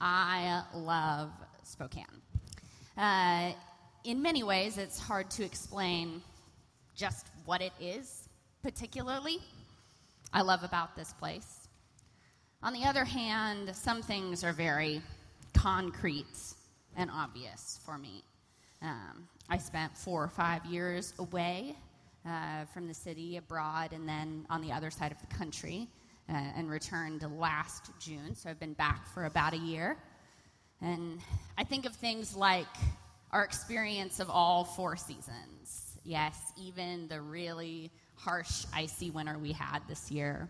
I love Spokane. Uh, in many ways, it's hard to explain just what it is, particularly, I love about this place. On the other hand, some things are very concrete and obvious for me. Um, I spent four or five years away uh, from the city abroad and then on the other side of the country uh, and returned last June. So I've been back for about a year. And I think of things like our experience of all four seasons. Yes, even the really harsh, icy winter we had this year.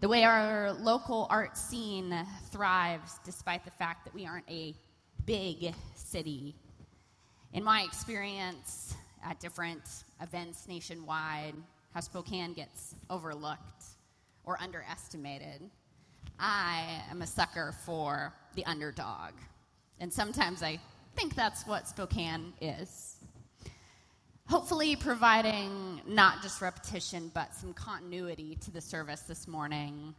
The way our local art scene thrives despite the fact that we aren't a big city. In my experience at different events nationwide, how Spokane gets overlooked or underestimated. I am a sucker for the underdog. And sometimes I think that's what Spokane is. Hopefully, providing not just repetition, but some continuity to the service this morning.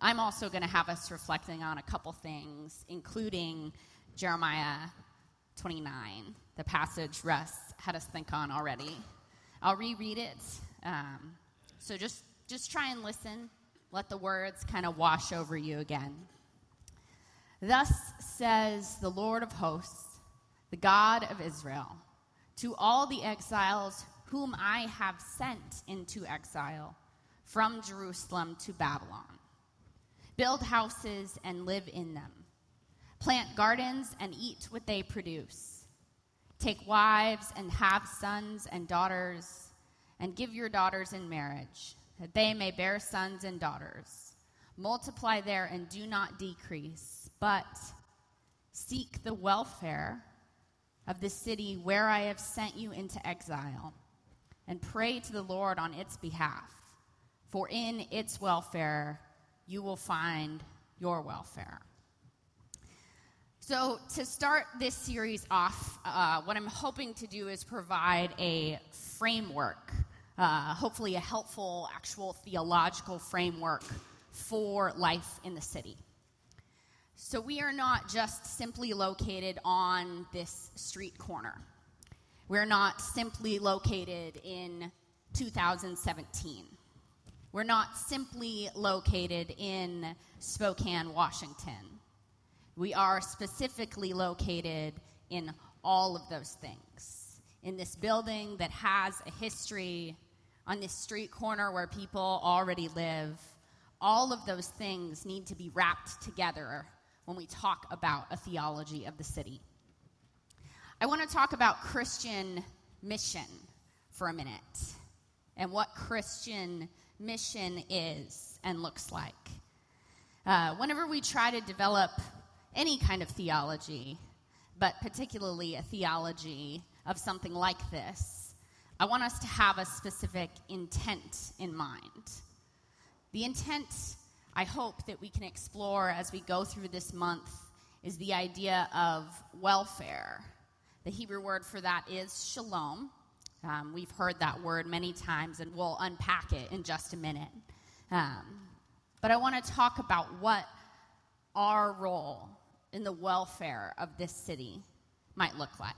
I'm also going to have us reflecting on a couple things, including Jeremiah 29, the passage Russ had us think on already. I'll reread it. Um, so just, just try and listen. Let the words kind of wash over you again. Thus says the Lord of hosts, the God of Israel, to all the exiles whom I have sent into exile from Jerusalem to Babylon. Build houses and live in them. Plant gardens and eat what they produce. Take wives and have sons and daughters, and give your daughters in marriage, that they may bear sons and daughters. Multiply there and do not decrease but seek the welfare of the city where I have sent you into exile, and pray to the Lord on its behalf, for in its welfare you will find your welfare. So, to start this series off, uh, what I'm hoping to do is provide a framework, uh, hopefully, a helpful, actual theological framework for life in the city. So we are not just simply located on this street corner. We're not simply located in 2017. We're not simply located in Spokane, Washington. We are specifically located in all of those things. In this building that has a history, on this street corner where people already live, all of those things need to be wrapped together when we talk about a theology of the city. I want to talk about Christian mission for a minute and what Christian mission is and looks like. Uh, whenever we try to develop any kind of theology, but particularly a theology of something like this, I want us to have a specific intent in mind. The intent I hope that we can explore as we go through this month is the idea of welfare. The Hebrew word for that is shalom. Um, we've heard that word many times, and we'll unpack it in just a minute. Um, but I want to talk about what our role in the welfare of this city might look like.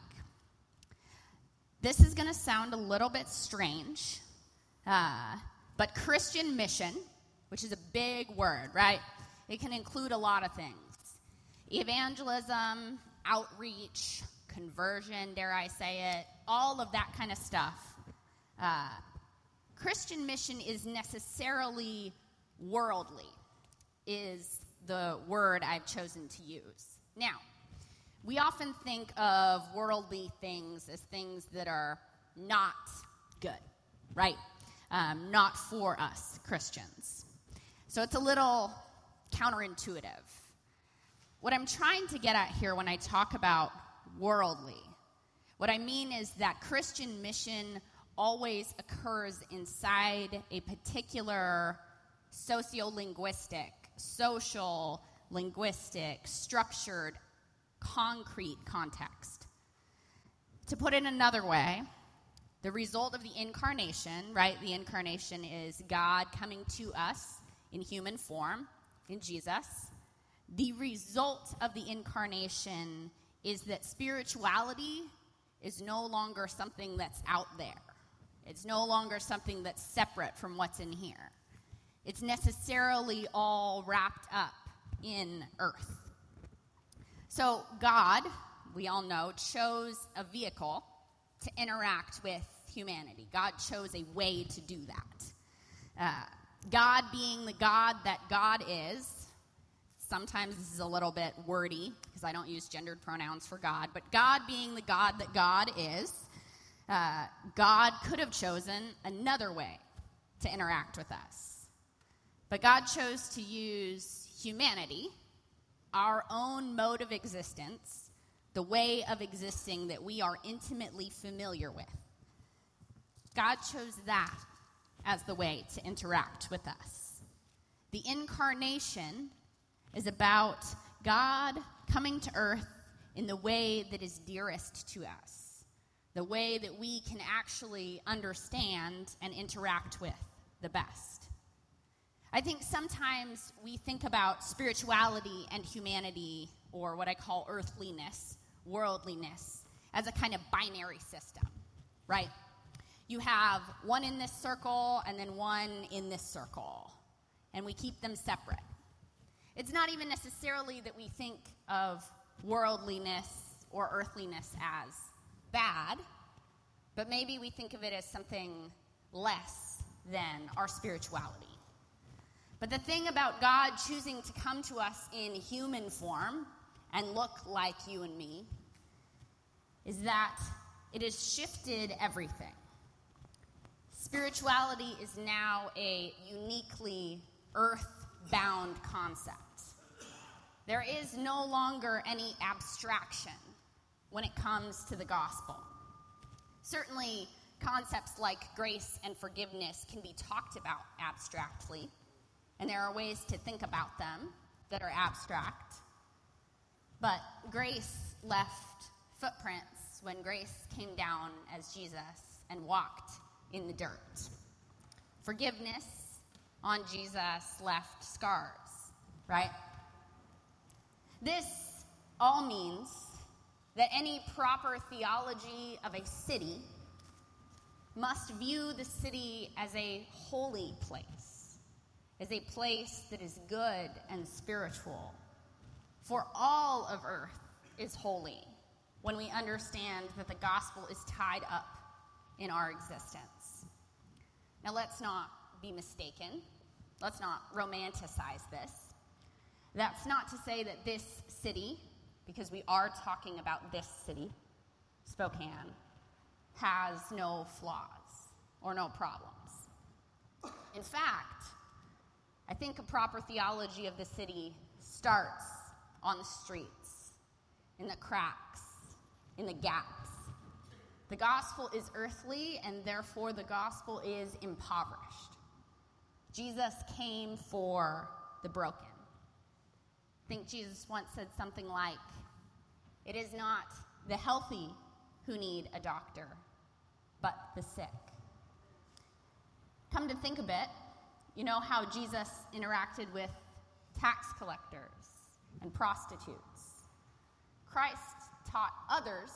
This is going to sound a little bit strange, uh, but Christian mission which is a big word, right? It can include a lot of things evangelism, outreach, conversion, dare I say it, all of that kind of stuff. Uh, Christian mission is necessarily worldly, is the word I've chosen to use. Now, we often think of worldly things as things that are not good, right? Um, not for us Christians. So it's a little counterintuitive. What I'm trying to get at here when I talk about worldly, what I mean is that Christian mission always occurs inside a particular sociolinguistic, social, linguistic, structured, concrete context. To put it another way, the result of the incarnation, right? The incarnation is God coming to us in human form, in Jesus, the result of the incarnation is that spirituality is no longer something that's out there. It's no longer something that's separate from what's in here. It's necessarily all wrapped up in earth. So, God, we all know, chose a vehicle to interact with humanity. God chose a way to do that. Uh, God being the God that God is, sometimes this is a little bit wordy because I don't use gendered pronouns for God, but God being the God that God is, uh, God could have chosen another way to interact with us. But God chose to use humanity, our own mode of existence, the way of existing that we are intimately familiar with. God chose that as the way to interact with us. The incarnation is about God coming to earth in the way that is dearest to us, the way that we can actually understand and interact with the best. I think sometimes we think about spirituality and humanity, or what I call earthliness, worldliness, as a kind of binary system, right? You have one in this circle and then one in this circle, and we keep them separate. It's not even necessarily that we think of worldliness or earthliness as bad, but maybe we think of it as something less than our spirituality. But the thing about God choosing to come to us in human form and look like you and me is that it has shifted everything. Spirituality is now a uniquely earth bound concept. There is no longer any abstraction when it comes to the gospel. Certainly, concepts like grace and forgiveness can be talked about abstractly, and there are ways to think about them that are abstract. But grace left footprints when grace came down as Jesus and walked in the dirt. Forgiveness on Jesus left scars, right? This all means that any proper theology of a city must view the city as a holy place is a place that is good and spiritual. For all of earth is holy when we understand that the gospel is tied up in our existence. Now, let's not be mistaken. Let's not romanticize this. That's not to say that this city, because we are talking about this city, Spokane, has no flaws or no problems. In fact, I think a proper theology of the city starts on the streets, in the cracks, in the gaps. The gospel is earthly, and therefore the gospel is impoverished. Jesus came for the broken. I think Jesus once said something like, It is not the healthy who need a doctor, but the sick. Come to think of it, you know how Jesus interacted with tax collectors and prostitutes. Christ taught others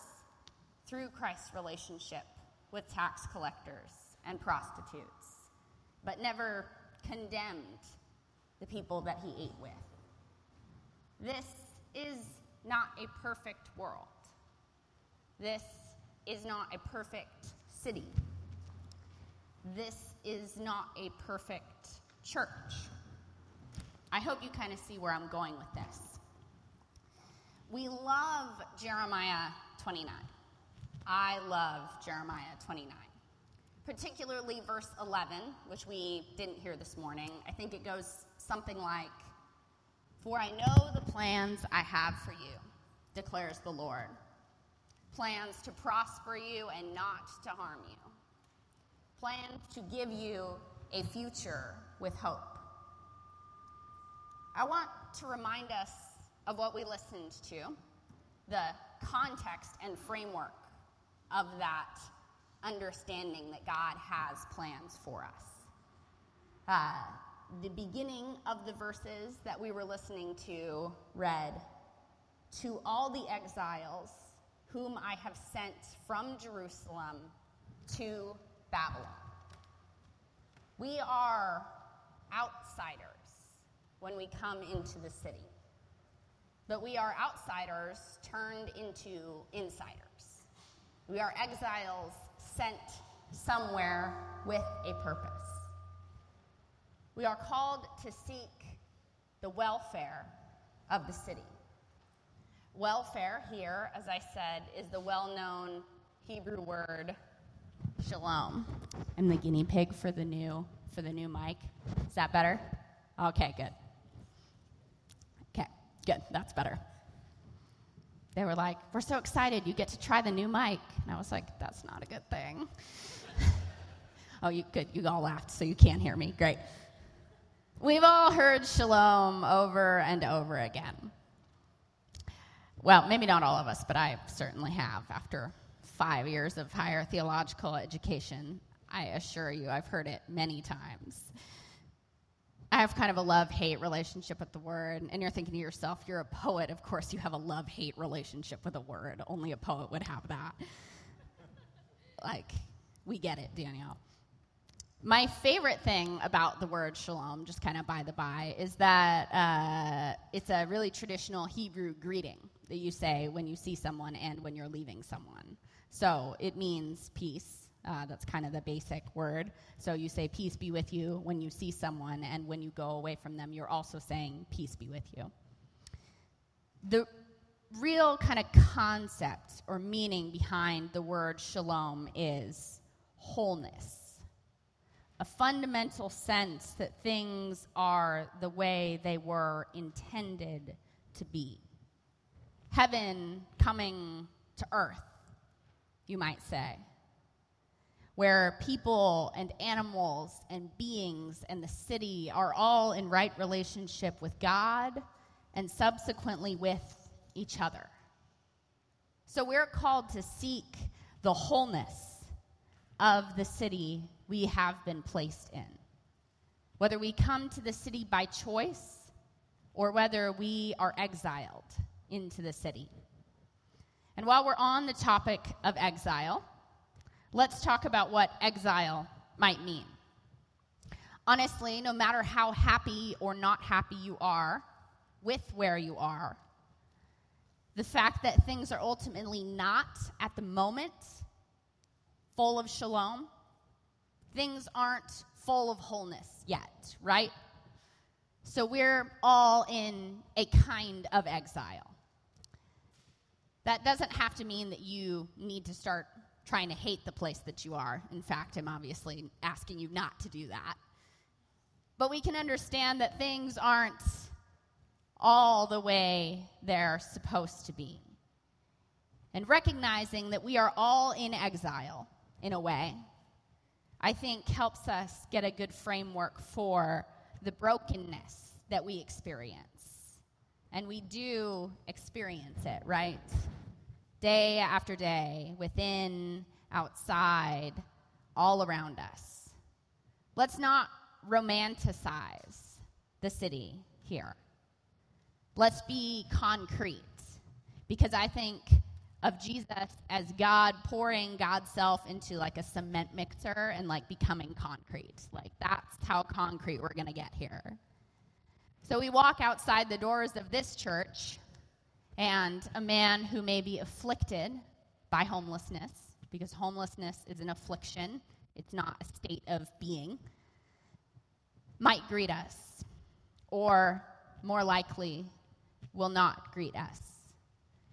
through Christ's relationship with tax collectors and prostitutes, but never condemned the people that he ate with. This is not a perfect world. This is not a perfect city. This is not a perfect church. I hope you kind of see where I'm going with this. We love Jeremiah 29. I love Jeremiah 29. Particularly verse 11, which we didn't hear this morning. I think it goes something like, For I know the plans I have for you, declares the Lord. Plans to prosper you and not to harm you plans to give you a future with hope. I want to remind us of what we listened to, the context and framework of that understanding that God has plans for us. Uh, the beginning of the verses that we were listening to read To all the exiles whom I have sent from Jerusalem to Babylon. We are outsiders when we come into the city, but we are outsiders turned into insiders. We are exiles sent somewhere with a purpose. We are called to seek the welfare of the city. Welfare here, as I said, is the well known Hebrew word shalom. I'm the guinea pig for the new for the new mic. Is that better? Okay, good. Okay, good. That's better. They were like, "We're so excited you get to try the new mic." And I was like, "That's not a good thing." oh, you good. You all laughed so you can't hear me. Great. We've all heard shalom over and over again. Well, maybe not all of us, but I certainly have after five years of higher theological education. I assure you, I've heard it many times. I have kind of a love hate relationship with the word, and you're thinking to yourself, you're a poet. Of course, you have a love hate relationship with a word. Only a poet would have that. like, we get it, Danielle. My favorite thing about the word shalom, just kind of by the by, is that uh, it's a really traditional Hebrew greeting that you say when you see someone and when you're leaving someone. So it means peace. Uh, that's kind of the basic word. So you say, Peace be with you when you see someone, and when you go away from them, you're also saying, Peace be with you. The real kind of concept or meaning behind the word shalom is wholeness a fundamental sense that things are the way they were intended to be. Heaven coming to earth, you might say, where people and animals and beings and the city are all in right relationship with God and subsequently with each other. So we're called to seek the wholeness of the city we have been placed in. Whether we come to the city by choice or whether we are exiled into the city. And while we're on the topic of exile, let's talk about what exile might mean. Honestly, no matter how happy or not happy you are with where you are, the fact that things are ultimately not at the moment full of shalom things aren't full of wholeness yet, right? So we're all in a kind of exile. That doesn't have to mean that you need to start trying to hate the place that you are. In fact, I'm obviously asking you not to do that. But we can understand that things aren't all the way they're supposed to be. And recognizing that we are all in exile in a way I think helps us get a good framework for the brokenness that we experience. And we do experience it, right? Day after day, within, outside, all around us. Let's not romanticize the city here. Let's be concrete because I think of Jesus as God pouring God's self into like a cement mixer and like becoming concrete. Like that's how concrete we're going to get here. So we walk outside the doors of this church, and a man who may be afflicted by homelessness, because homelessness is an affliction, it's not a state of being, might greet us, or more likely, will not greet us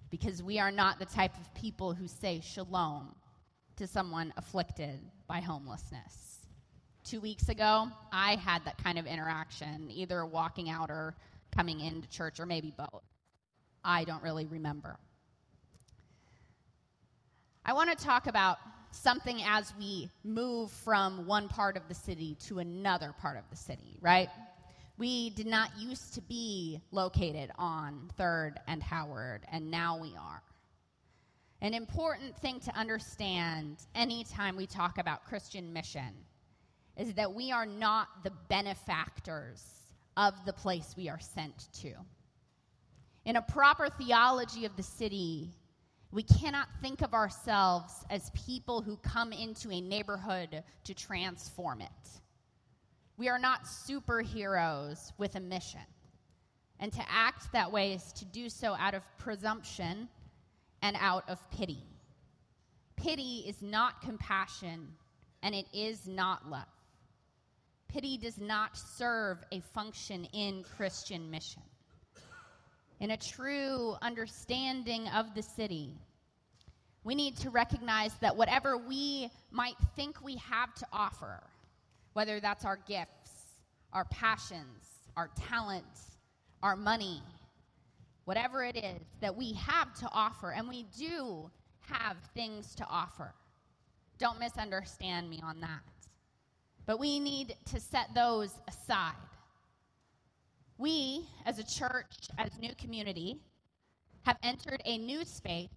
because we are not the type of people who say shalom to someone afflicted by homelessness. Two weeks ago, I had that kind of interaction, either walking out or coming into church, or maybe both. I don't really remember. I want to talk about something as we move from one part of the city to another part of the city, right? We did not used to be located on 3rd and Howard, and now we are. An important thing to understand anytime we talk about Christian mission is that we are not the benefactors of the place we are sent to. In a proper theology of the city, we cannot think of ourselves as people who come into a neighborhood to transform it. We are not superheroes with a mission. And to act that way is to do so out of presumption and out of pity. Pity is not compassion, and it is not love. Pity does not serve a function in Christian mission. In a true understanding of the city, we need to recognize that whatever we might think we have to offer, whether that's our gifts, our passions, our talents, our money, whatever it is that we have to offer, and we do have things to offer. Don't misunderstand me on that. But we need to set those aside. We, as a church, as new community, have entered a new space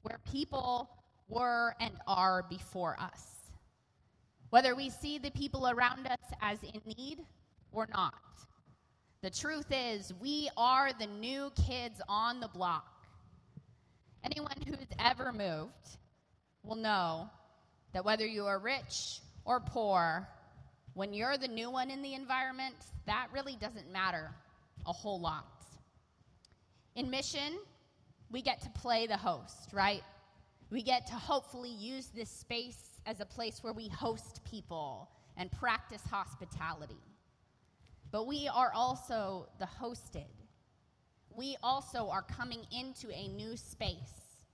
where people were and are before us. Whether we see the people around us as in need or not, the truth is we are the new kids on the block. Anyone who's ever moved will know that whether you are rich or poor, when you're the new one in the environment, that really doesn't matter a whole lot. In mission, we get to play the host, right? We get to hopefully use this space as a place where we host people and practice hospitality. But we are also the hosted. We also are coming into a new space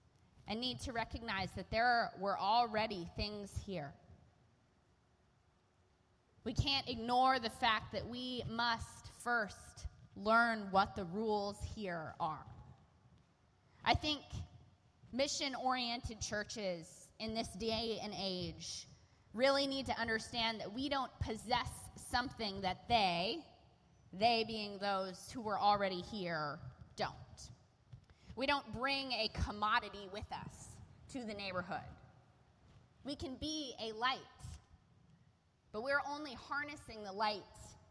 and need to recognize that there were already things here we can't ignore the fact that we must first learn what the rules here are. I think mission oriented churches in this day and age really need to understand that we don't possess something that they, they being those who were already here, don't. We don't bring a commodity with us to the neighborhood. We can be a light but we're only harnessing the light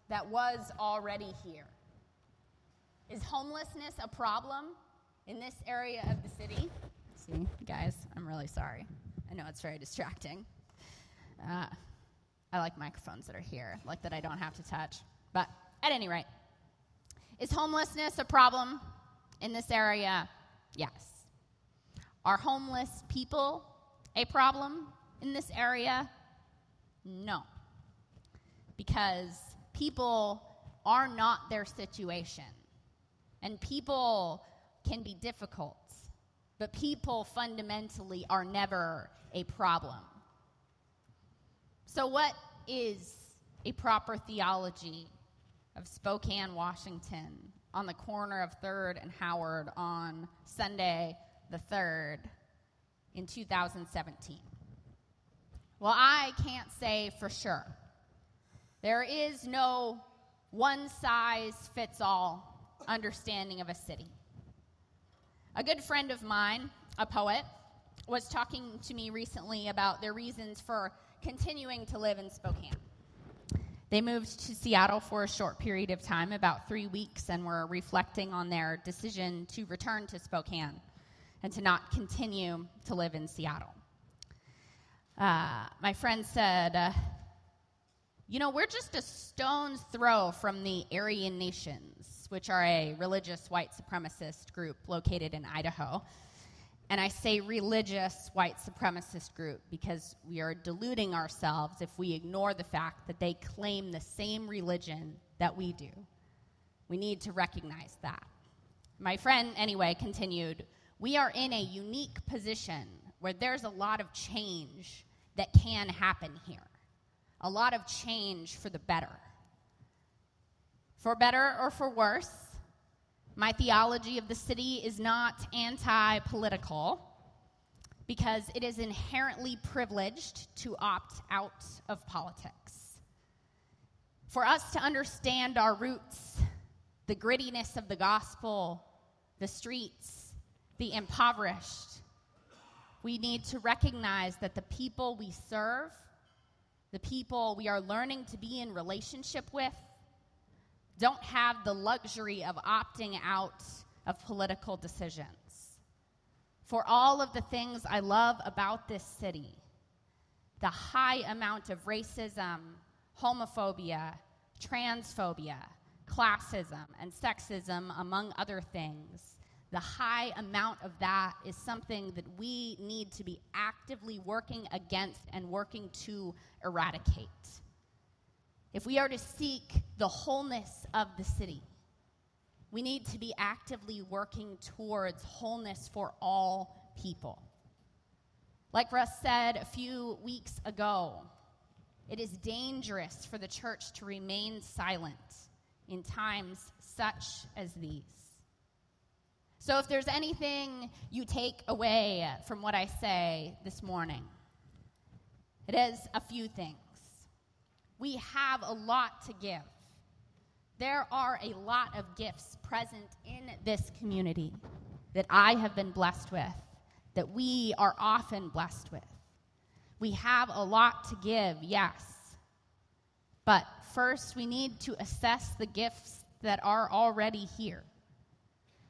that was already here. Is homelessness a problem in this area of the city? See, guys, I'm really sorry. I know it's very distracting. Uh, I like microphones that are here, like that I don't have to touch. But at any rate, is homelessness a problem in this area? Yes. Are homeless people a problem in this area? No because people are not their situation. And people can be difficult, but people fundamentally are never a problem. So, what is a proper theology of Spokane, Washington, on the corner of 3rd and Howard on Sunday the 3rd in 2017? Well, I can't say for sure. There is no one size fits all understanding of a city. A good friend of mine, a poet, was talking to me recently about their reasons for continuing to live in Spokane. They moved to Seattle for a short period of time, about three weeks, and were reflecting on their decision to return to Spokane and to not continue to live in Seattle. Uh, my friend said, uh, you know, we're just a stone's throw from the Aryan Nations, which are a religious white supremacist group located in Idaho. And I say religious white supremacist group because we are deluding ourselves if we ignore the fact that they claim the same religion that we do. We need to recognize that. My friend, anyway, continued We are in a unique position where there's a lot of change that can happen here a lot of change for the better. For better or for worse, my theology of the city is not anti political because it is inherently privileged to opt out of politics. For us to understand our roots, the grittiness of the gospel, the streets, the impoverished, we need to recognize that the people we serve the people we are learning to be in relationship with, don't have the luxury of opting out of political decisions. For all of the things I love about this city, the high amount of racism, homophobia, transphobia, classism, and sexism, among other things, the high amount of that is something that we need to be actively working against and working to eradicate. If we are to seek the wholeness of the city, we need to be actively working towards wholeness for all people. Like Russ said a few weeks ago, it is dangerous for the church to remain silent in times such as these. So, if there's anything you take away from what I say this morning, it is a few things. We have a lot to give. There are a lot of gifts present in this community that I have been blessed with, that we are often blessed with. We have a lot to give, yes. But first, we need to assess the gifts that are already here.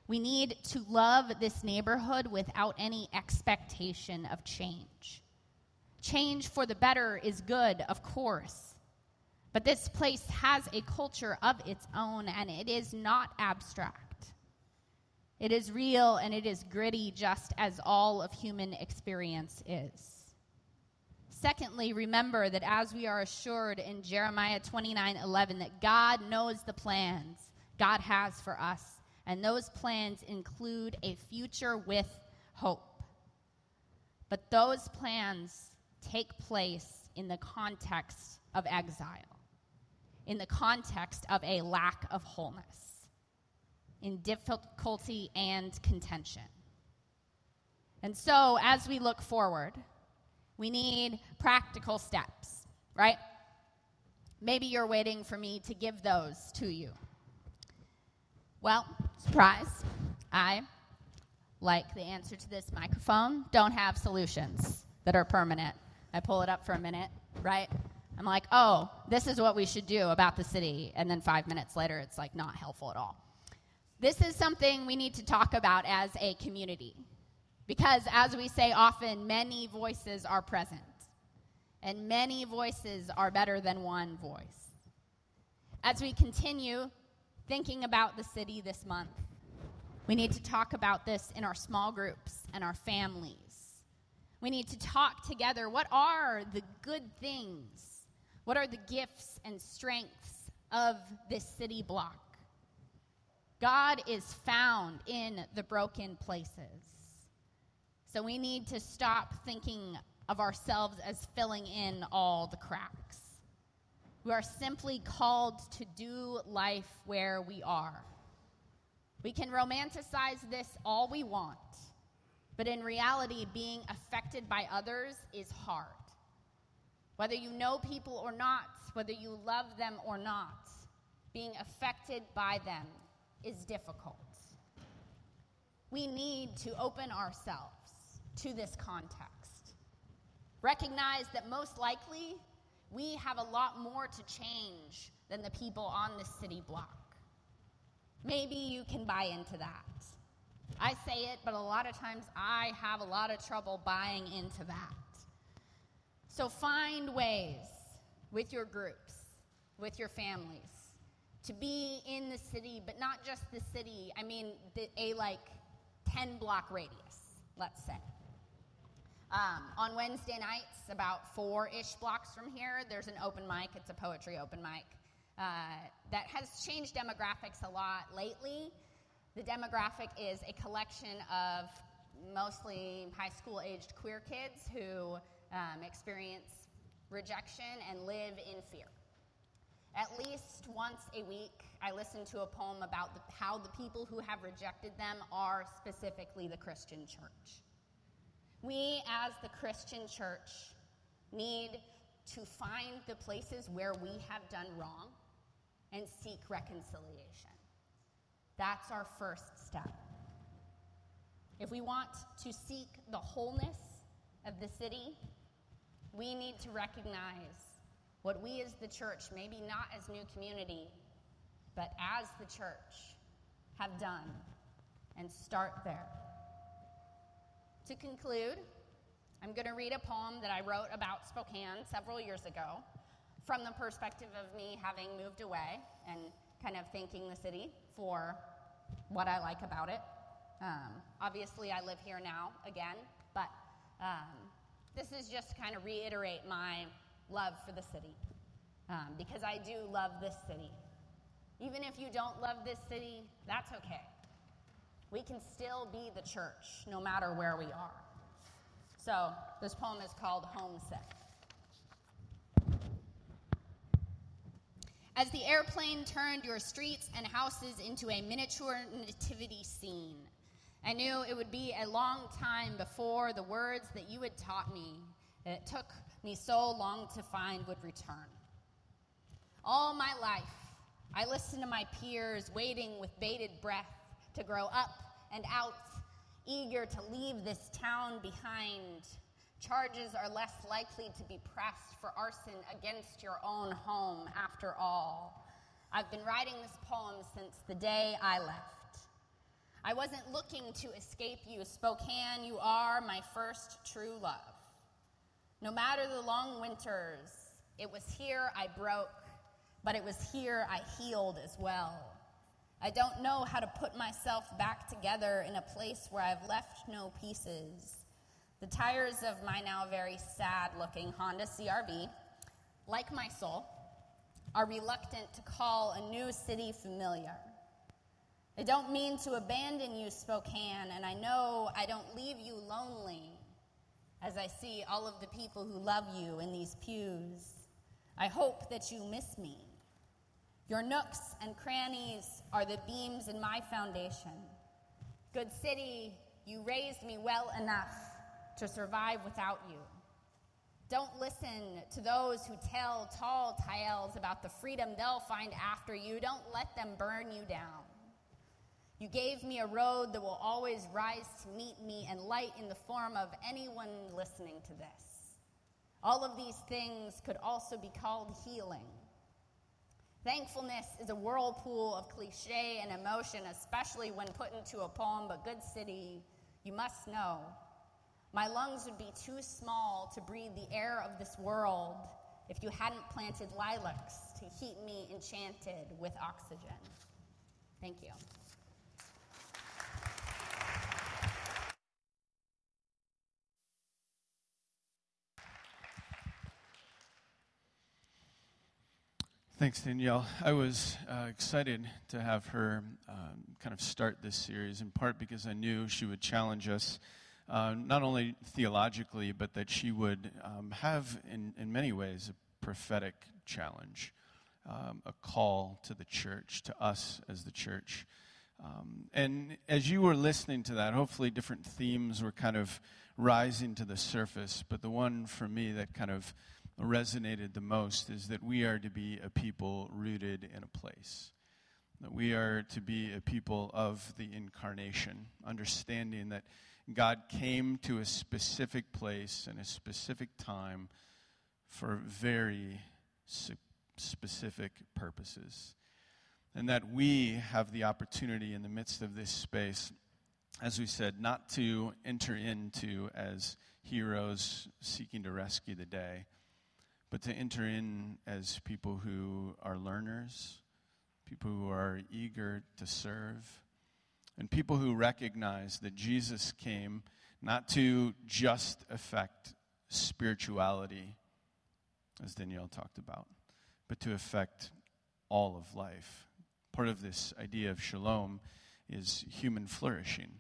We need to love this neighborhood without any expectation of change. Change for the better is good, of course. But this place has a culture of its own, and it is not abstract. It is real and it is gritty, just as all of human experience is. Secondly, remember that as we are assured in Jeremiah 29 11, that God knows the plans God has for us, and those plans include a future with hope. But those plans take place in the context of exile in the context of a lack of wholeness, in difficulty and contention. And so, as we look forward, we need practical steps, right? Maybe you're waiting for me to give those to you. Well, surprise, I, like the answer to this microphone, don't have solutions that are permanent. I pull it up for a minute, right? I'm like, oh, this is what we should do about the city. And then five minutes later, it's like not helpful at all. This is something we need to talk about as a community. Because as we say often, many voices are present. And many voices are better than one voice. As we continue thinking about the city this month, we need to talk about this in our small groups and our families. We need to talk together. What are the good things what are the gifts and strengths of this city block? God is found in the broken places. So we need to stop thinking of ourselves as filling in all the cracks. We are simply called to do life where we are. We can romanticize this all we want, but in reality, being affected by others is hard. Whether you know people or not, whether you love them or not, being affected by them is difficult. We need to open ourselves to this context. Recognize that most likely we have a lot more to change than the people on the city block. Maybe you can buy into that. I say it, but a lot of times I have a lot of trouble buying into that. So find ways with your groups, with your families, to be in the city, but not just the city, I mean, the, a like 10 block radius, let's say. Um, on Wednesday nights, about four ish blocks from here, there's an open mic. It's a poetry open mic uh, that has changed demographics a lot lately. The demographic is a collection of mostly high school aged queer kids who um, experience rejection and live in fear. At least once a week, I listen to a poem about the, how the people who have rejected them are specifically the Christian church. We, as the Christian church, need to find the places where we have done wrong and seek reconciliation. That's our first step. If we want to seek the wholeness of the city, we need to recognize what we as the church, maybe not as New Community, but as the church, have done, and start there. To conclude, I'm going to read a poem that I wrote about Spokane several years ago from the perspective of me having moved away and kind of thanking the city for what I like about it. Um, obviously, I live here now again, but um, this is just to kind of reiterate my love for the city um, because I do love this city. Even if you don't love this city, that's okay. We can still be the church no matter where we are. So, this poem is called Homesick. As the airplane turned your streets and houses into a miniature nativity scene, I knew it would be a long time before the words that you had taught me, that it took me so long to find, would return. All my life, I listened to my peers waiting with bated breath to grow up and out, eager to leave this town behind. Charges are less likely to be pressed for arson against your own home, after all. I've been writing this poem since the day I left. I wasn't looking to escape you. Spokane, you are my first true love. No matter the long winters, it was here I broke, but it was here I healed as well. I don't know how to put myself back together in a place where I've left no pieces. The tires of my now very sad looking Honda CRV, like my soul, are reluctant to call a new city familiar. I don't mean to abandon you, Spokane, and I know I don't leave you lonely as I see all of the people who love you in these pews. I hope that you miss me. Your nooks and crannies are the beams in my foundation. Good city, you raised me well enough to survive without you. Don't listen to those who tell tall tales about the freedom they'll find after you. Don't let them burn you down. You gave me a road that will always rise to meet me and light in the form of anyone listening to this. All of these things could also be called healing. Thankfulness is a whirlpool of cliche and emotion, especially when put into a poem, but good city, you must know. My lungs would be too small to breathe the air of this world if you hadn't planted lilacs to heat me enchanted with oxygen. Thank you. Thanks, Danielle. I was uh, excited to have her um, kind of start this series, in part because I knew she would challenge us, uh, not only theologically, but that she would um, have, in, in many ways, a prophetic challenge, um, a call to the church, to us as the church. Um, and as you were listening to that, hopefully different themes were kind of rising to the surface, but the one for me that kind of resonated the most is that we are to be a people rooted in a place. That we are to be a people of the incarnation, understanding that God came to a specific place and a specific time for very specific purposes. And that we have the opportunity in the midst of this space, as we said, not to enter into as heroes seeking to rescue the day but to enter in as people who are learners, people who are eager to serve, and people who recognize that Jesus came not to just affect spirituality, as Danielle talked about, but to affect all of life. Part of this idea of shalom is human flourishing.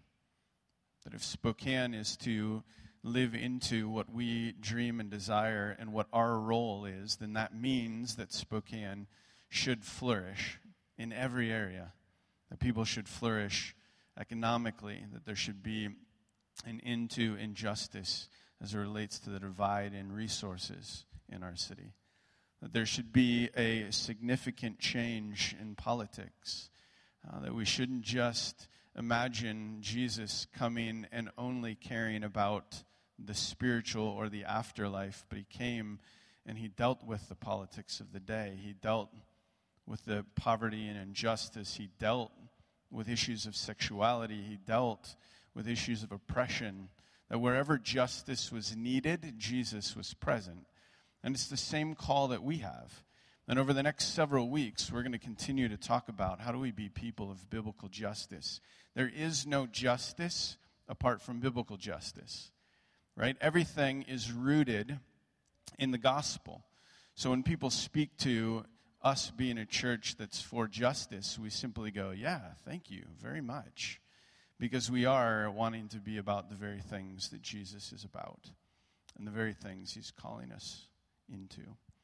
That if Spokane is to live into what we dream and desire and what our role is, then that means that Spokane should flourish in every area. That people should flourish economically, that there should be an end to injustice as it relates to the divide in resources in our city. That there should be a significant change in politics. Uh, that we shouldn't just imagine Jesus coming and only caring about the spiritual or the afterlife, but he came and he dealt with the politics of the day. He dealt with the poverty and injustice. He dealt with issues of sexuality. He dealt with issues of oppression. That wherever justice was needed, Jesus was present. And it's the same call that we have. And over the next several weeks, we're going to continue to talk about how do we be people of biblical justice. There is no justice apart from biblical justice, right? Everything is rooted in the gospel. So when people speak to us being a church that's for justice, we simply go, yeah, thank you very much. Because we are wanting to be about the very things that Jesus is about and the very things he's calling us into.